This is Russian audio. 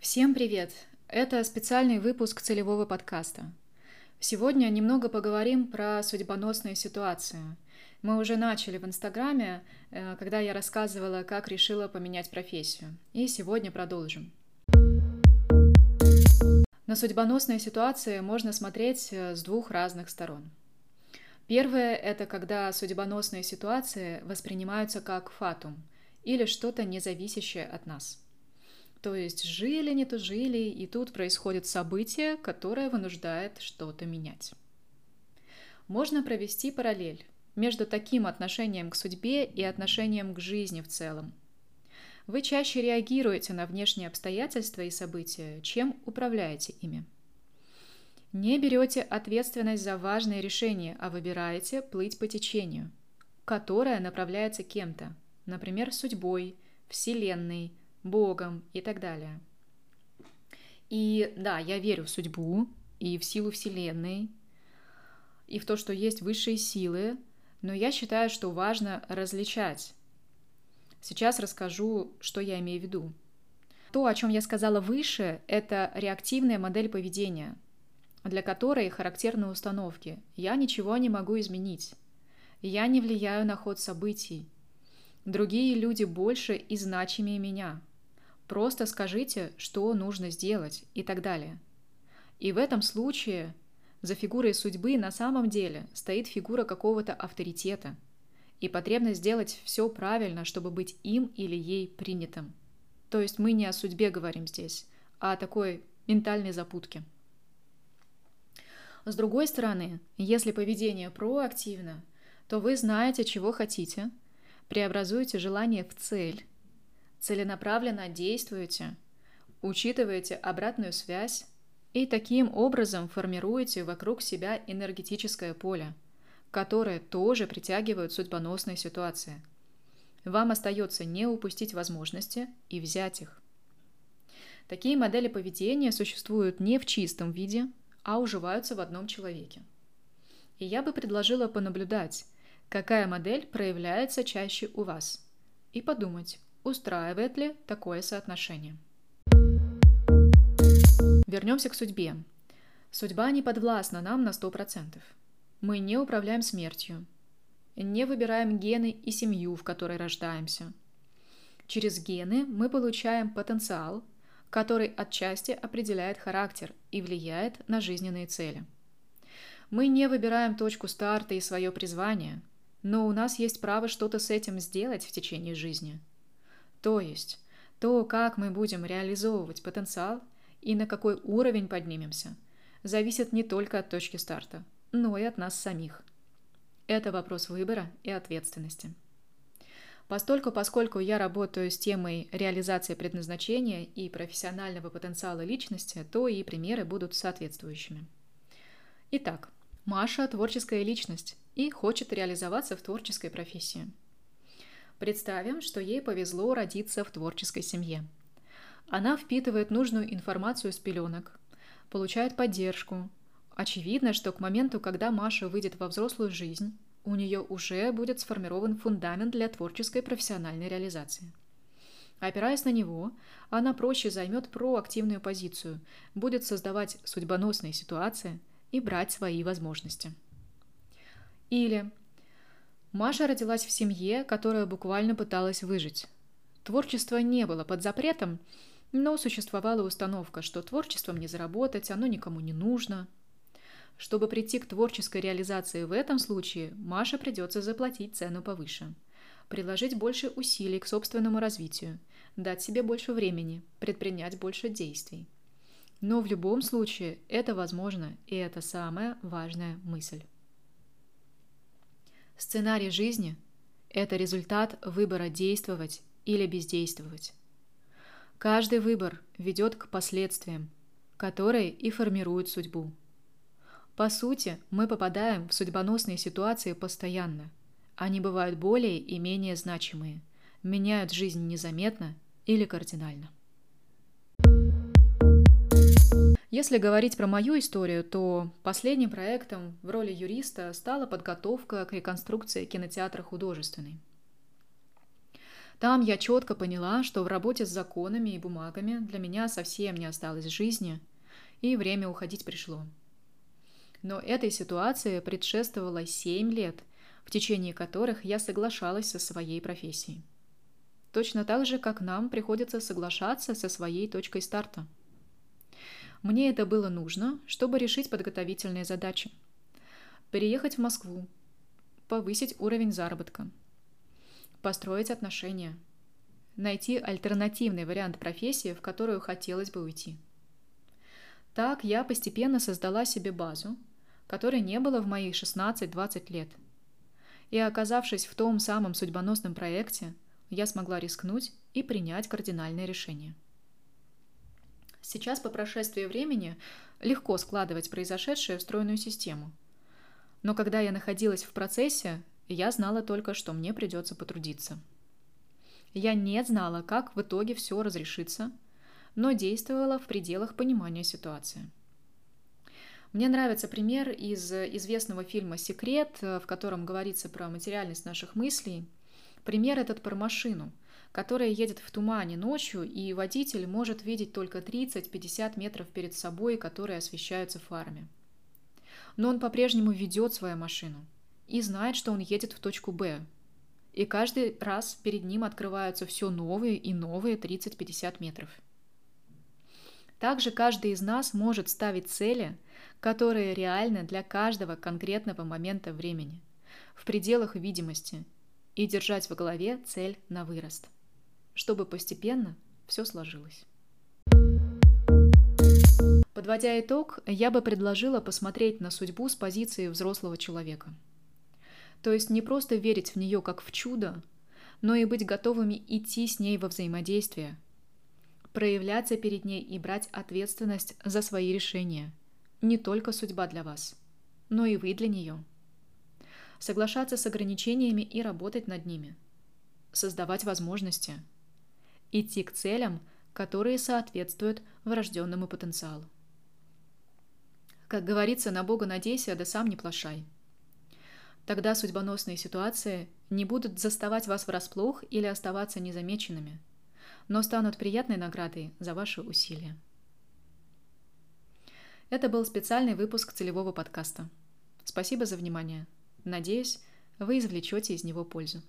Всем привет! Это специальный выпуск целевого подкаста. Сегодня немного поговорим про судьбоносные ситуации. Мы уже начали в Инстаграме, э, когда я рассказывала, как решила поменять профессию. И сегодня продолжим. На судьбоносные ситуации можно смотреть э, с двух разных сторон. Первое – это когда судьбоносные ситуации воспринимаются как фатум или что-то независящее от нас – то есть жили, не то жили, и тут происходит событие, которое вынуждает что-то менять. Можно провести параллель между таким отношением к судьбе и отношением к жизни в целом. Вы чаще реагируете на внешние обстоятельства и события, чем управляете ими. Не берете ответственность за важные решения, а выбираете плыть по течению, которое направляется кем-то, например, судьбой, Вселенной, Богом и так далее. И да, я верю в судьбу и в силу Вселенной, и в то, что есть высшие силы, но я считаю, что важно различать. Сейчас расскажу, что я имею в виду. То, о чем я сказала выше, это реактивная модель поведения, для которой характерны установки. Я ничего не могу изменить. Я не влияю на ход событий. Другие люди больше и значимее меня. Просто скажите, что нужно сделать и так далее. И в этом случае за фигурой судьбы на самом деле стоит фигура какого-то авторитета и потребность сделать все правильно, чтобы быть им или ей принятым. То есть мы не о судьбе говорим здесь, а о такой ментальной запутке. С другой стороны, если поведение проактивно, то вы знаете, чего хотите, преобразуете желание в цель целенаправленно действуете, учитываете обратную связь и таким образом формируете вокруг себя энергетическое поле, которое тоже притягивают судьбоносные ситуации. Вам остается не упустить возможности и взять их. Такие модели поведения существуют не в чистом виде, а уживаются в одном человеке. И я бы предложила понаблюдать, какая модель проявляется чаще у вас, и подумать, Устраивает ли такое соотношение? Вернемся к судьбе. Судьба не подвластна нам на 100%. Мы не управляем смертью, не выбираем гены и семью, в которой рождаемся. Через гены мы получаем потенциал, который отчасти определяет характер и влияет на жизненные цели. Мы не выбираем точку старта и свое призвание, но у нас есть право что-то с этим сделать в течение жизни – то есть то, как мы будем реализовывать потенциал и на какой уровень поднимемся, зависит не только от точки старта, но и от нас самих. Это вопрос выбора и ответственности. Постольку, поскольку я работаю с темой реализации предназначения и профессионального потенциала личности, то и примеры будут соответствующими. Итак, Маша – творческая личность и хочет реализоваться в творческой профессии – Представим, что ей повезло родиться в творческой семье. Она впитывает нужную информацию с пеленок, получает поддержку. Очевидно, что к моменту, когда Маша выйдет во взрослую жизнь, у нее уже будет сформирован фундамент для творческой профессиональной реализации. Опираясь на него, она проще займет проактивную позицию, будет создавать судьбоносные ситуации и брать свои возможности. Или Маша родилась в семье, которая буквально пыталась выжить. Творчество не было под запретом, но существовала установка, что творчеством не заработать, оно никому не нужно. Чтобы прийти к творческой реализации в этом случае, Маше придется заплатить цену повыше, приложить больше усилий к собственному развитию, дать себе больше времени, предпринять больше действий. Но в любом случае это возможно, и это самая важная мысль. Сценарий жизни – это результат выбора действовать или бездействовать. Каждый выбор ведет к последствиям, которые и формируют судьбу. По сути, мы попадаем в судьбоносные ситуации постоянно. Они бывают более и менее значимые, меняют жизнь незаметно или кардинально. Если говорить про мою историю, то последним проектом в роли юриста стала подготовка к реконструкции кинотеатра художественный. Там я четко поняла, что в работе с законами и бумагами для меня совсем не осталось жизни, и время уходить пришло. Но этой ситуации предшествовало 7 лет, в течение которых я соглашалась со своей профессией. Точно так же, как нам приходится соглашаться со своей точкой старта. Мне это было нужно, чтобы решить подготовительные задачи. Переехать в Москву, повысить уровень заработка, построить отношения, найти альтернативный вариант профессии, в которую хотелось бы уйти. Так я постепенно создала себе базу, которой не было в мои 16-20 лет. И оказавшись в том самом судьбоносном проекте, я смогла рискнуть и принять кардинальное решение. Сейчас, по прошествии времени, легко складывать произошедшее в стройную систему. Но когда я находилась в процессе, я знала только, что мне придется потрудиться. Я не знала, как в итоге все разрешится, но действовала в пределах понимания ситуации. Мне нравится пример из известного фильма «Секрет», в котором говорится про материальность наших мыслей. Пример этот про машину, которая едет в тумане ночью, и водитель может видеть только 30-50 метров перед собой, которые освещаются фарами. Но он по-прежнему ведет свою машину и знает, что он едет в точку «Б». И каждый раз перед ним открываются все новые и новые 30-50 метров. Также каждый из нас может ставить цели – которые реальны для каждого конкретного момента времени, в пределах видимости, и держать в голове цель на вырост, чтобы постепенно все сложилось. Подводя итог, я бы предложила посмотреть на судьбу с позиции взрослого человека. То есть не просто верить в нее как в чудо, но и быть готовыми идти с ней во взаимодействие, проявляться перед ней и брать ответственность за свои решения – не только судьба для вас, но и вы для нее. Соглашаться с ограничениями и работать над ними. Создавать возможности. Идти к целям, которые соответствуют врожденному потенциалу. Как говорится, на Бога надейся, да сам не плашай. Тогда судьбоносные ситуации не будут заставать вас врасплох или оставаться незамеченными, но станут приятной наградой за ваши усилия. Это был специальный выпуск целевого подкаста. Спасибо за внимание. Надеюсь, вы извлечете из него пользу.